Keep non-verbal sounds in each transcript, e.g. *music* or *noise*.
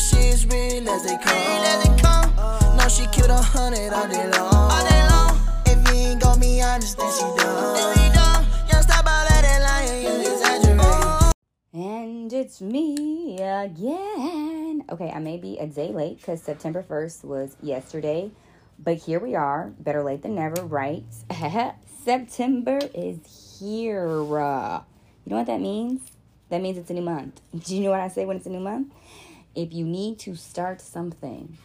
shit's real as they come. No, she killed a hundred all day long. If you ain't gon' be honest, then she done. Young stop all of that lying, you exaggerate. Oh. And it's me again. Okay, I may be a day late because September 1st was yesterday, but here we are. Better late than never, right? *laughs* September is here. You know what that means? That means it's a new month. *laughs* Do you know what I say when it's a new month? If you need to start something,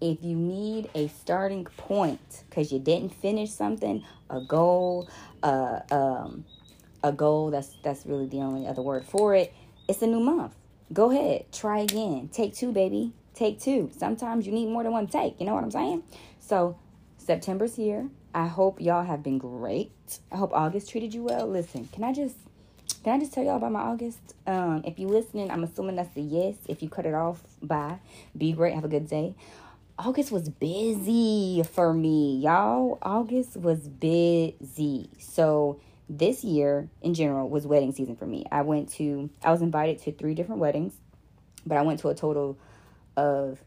if you need a starting point because you didn't finish something, a goal, uh, um, a goal that's that's really the only other word for it. It's a new month. Go ahead, try again. Take two, baby. Take two. Sometimes you need more than one take. You know what I'm saying? So September's here. I hope y'all have been great. I hope August treated you well. Listen, can I just can I just tell y'all about my August? Um, if you're listening, I'm assuming that's a yes. If you cut it off, bye. Be great. Have a good day. August was busy for me, y'all. August was busy. So this year in general was wedding season for me. I went to I was invited to three different weddings, but I went to a total of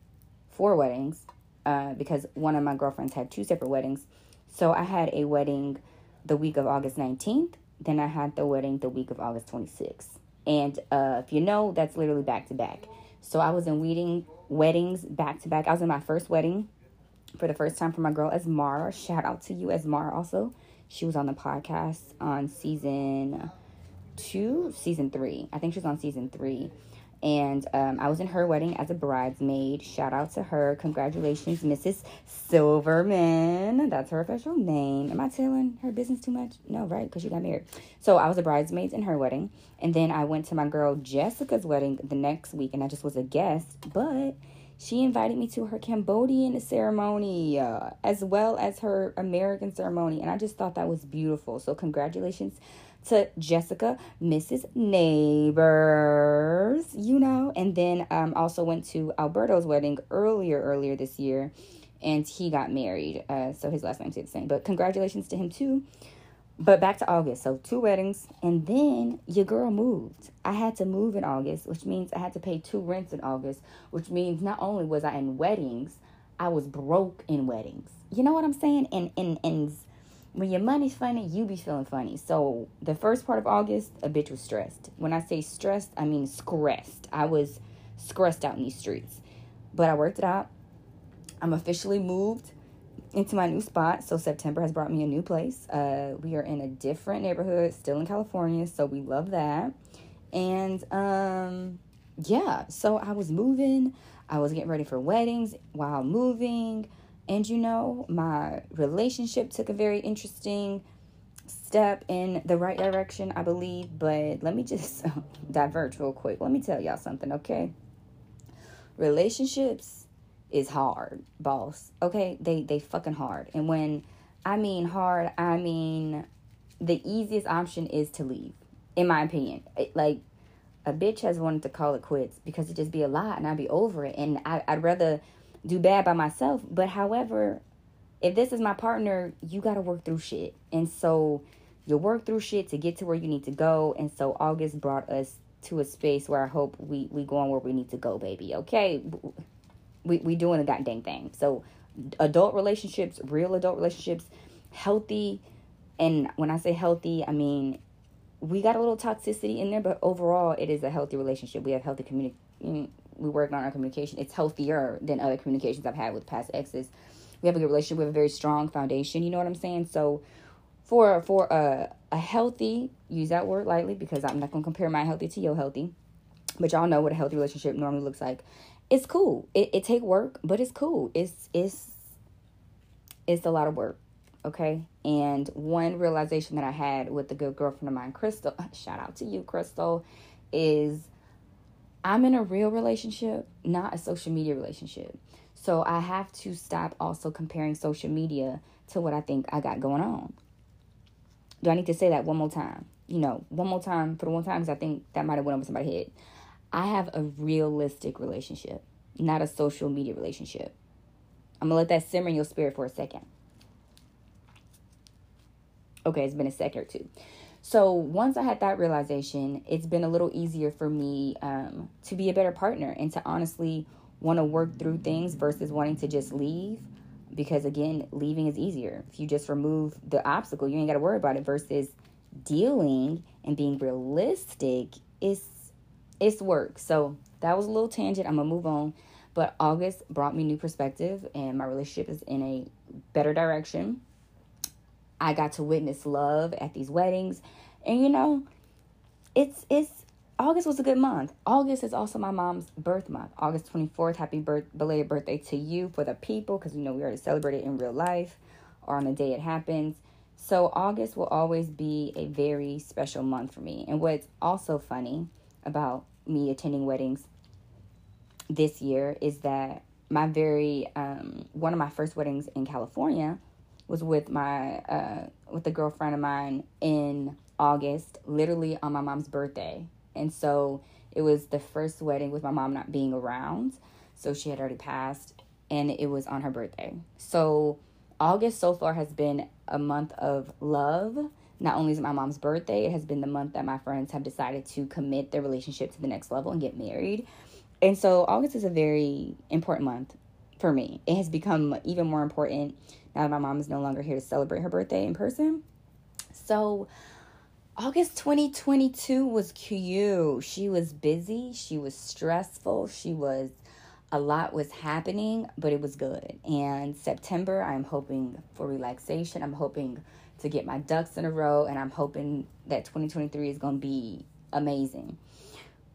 four weddings uh, because one of my girlfriends had two separate weddings. So I had a wedding the week of August 19th, then I had the wedding the week of August 26th. And uh, if you know, that's literally back to back. So I was in wedding weddings back to back. I was in my first wedding for the first time for my girl Esmara. Shout out to you, Esmara. Also, she was on the podcast on season two, season three. I think she was on season three. And um, I was in her wedding as a bridesmaid. Shout out to her. Congratulations, Mrs. Silverman. That's her official name. Am I telling her business too much? No, right? Because she got married. So I was a bridesmaid in her wedding. And then I went to my girl Jessica's wedding the next week. And I just was a guest. But she invited me to her Cambodian ceremony uh, as well as her American ceremony. And I just thought that was beautiful. So, congratulations to Jessica, Mrs. Neighbors, you know. And then um, also went to Alberto's wedding earlier, earlier this year. And he got married. Uh, so his last name stayed the same. But congratulations to him too. But back to August. So two weddings. And then your girl moved. I had to move in August, which means I had to pay two rents in August, which means not only was I in weddings, I was broke in weddings. You know what I'm saying? And and and when your money's funny, you be feeling funny. So the first part of August, a bitch was stressed. When I say stressed, I mean stressed. I was stressed out in these streets. But I worked it out. I'm officially moved into my new spot. So September has brought me a new place. Uh, we are in a different neighborhood, still in California, so we love that. And um, yeah, so I was moving. I was getting ready for weddings while moving. And you know, my relationship took a very interesting step in the right direction, I believe. But let me just *laughs* diverge real quick. Let me tell y'all something, okay? Relationships is hard, boss. Okay? They they fucking hard. And when I mean hard, I mean the easiest option is to leave. In my opinion. It, like a bitch has wanted to call it quits because it just be a lot and I'd be over it. And I, I'd rather do bad by myself. But however, if this is my partner, you got to work through shit. And so you work through shit to get to where you need to go. And so August brought us to a space where I hope we we going where we need to go, baby. Okay, we we doing the goddamn thing. So adult relationships, real adult relationships, healthy. And when I say healthy, I mean we got a little toxicity in there, but overall, it is a healthy relationship. We have healthy communication we work on our communication. It's healthier than other communications I've had with past exes. We have a good relationship. We have a very strong foundation. You know what I'm saying? So for for a a healthy, use that word lightly because I'm not gonna compare my healthy to your healthy. But y'all know what a healthy relationship normally looks like. It's cool. It it take work, but it's cool. It's it's it's a lot of work. Okay. And one realization that I had with the good girlfriend of mine, Crystal, *laughs* shout out to you, Crystal, is I'm in a real relationship, not a social media relationship. So I have to stop also comparing social media to what I think I got going on. Do I need to say that one more time? You know, one more time for the one time because I think that might have went over somebody's head. I have a realistic relationship, not a social media relationship. I'm gonna let that simmer in your spirit for a second. Okay, it's been a second or two. So once I had that realization, it's been a little easier for me um, to be a better partner and to honestly want to work through things versus wanting to just leave. Because again leaving is easier. If you just remove the obstacle you ain't got to worry about it versus dealing and being realistic is it's work. So that was a little tangent. I'm gonna move on. But august brought me new perspective and my relationship is in a better direction i got to witness love at these weddings and you know it's it's August was a good month. August is also my mom's birth month. August 24th, happy birth, belated birthday to you for the people because you know we already celebrated in real life or on the day it happens. So August will always be a very special month for me. And what's also funny about me attending weddings this year is that my very um, one of my first weddings in California was with my uh, with a girlfriend of mine in August, literally on my mom's birthday. And so it was the first wedding with my mom not being around. So she had already passed and it was on her birthday. So August so far has been a month of love. Not only is my mom's birthday, it has been the month that my friends have decided to commit their relationship to the next level and get married. And so August is a very important month for me. It has become even more important now my mom is no longer here to celebrate her birthday in person. So August 2022 was cute. She was busy, she was stressful, she was a lot was happening, but it was good. And September, I'm hoping for relaxation. I'm hoping to get my ducks in a row, and I'm hoping that 2023 is going to be amazing.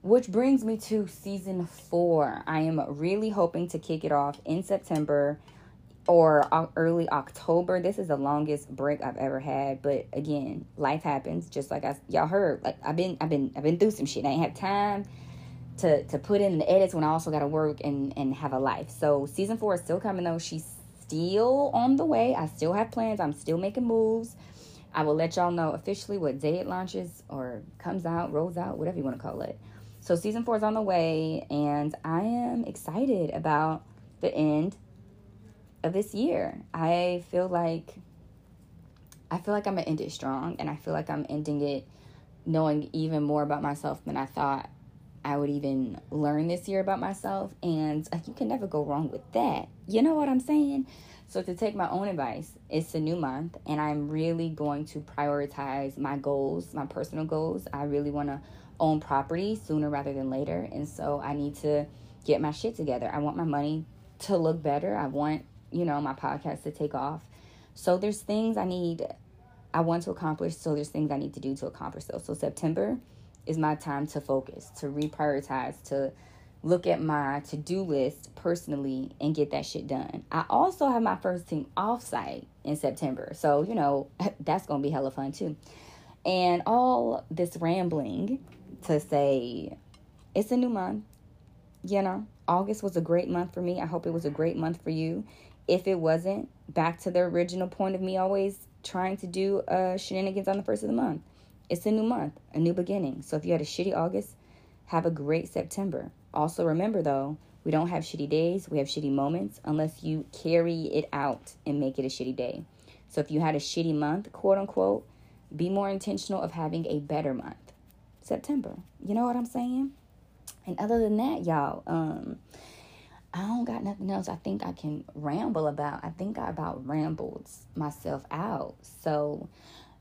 Which brings me to season four. I am really hoping to kick it off in September or early October. This is the longest break I've ever had, but again, life happens. Just like I y'all heard, like I've been I've been I've been through some shit. I ain't have time to to put in the edits when I also got to work and and have a life. So season four is still coming though. She's still on the way. I still have plans. I'm still making moves. I will let y'all know officially what day it launches or comes out, rolls out, whatever you want to call it. So season four is on the way, and I am excited about the end this year. I feel like I feel like I'm gonna end it strong and I feel like I'm ending it knowing even more about myself than I thought I would even learn this year about myself and uh, you can never go wrong with that. You know what I'm saying? So to take my own advice, it's a new month and I'm really going to prioritize my goals, my personal goals. I really want to own property sooner rather than later and so I need to get my shit together. I want my money to look better. I want you know, my podcast to take off. So there's things I need, I want to accomplish. So there's things I need to do to accomplish those. So September is my time to focus, to reprioritize, to look at my to do list personally and get that shit done. I also have my first team offsite in September. So, you know, *laughs* that's going to be hella fun too. And all this rambling to say it's a new month, you know, August was a great month for me. I hope it was a great month for you if it wasn't, back to the original point of me always trying to do uh, shenanigans on the first of the month. It's a new month, a new beginning. So if you had a shitty August, have a great September. Also, remember though, we don't have shitty days, we have shitty moments unless you carry it out and make it a shitty day. So if you had a shitty month, quote unquote, be more intentional of having a better month. September. You know what I'm saying? And other than that, y'all, um, I don't got nothing else I think I can ramble about. I think I about rambled myself out. So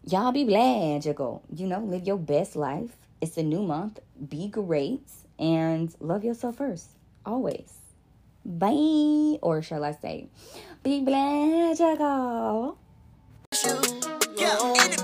y'all be glad you know, live your best life. It's a new month. Be great and love yourself first. Always. Bye. Or shall I say, be go. Yeah,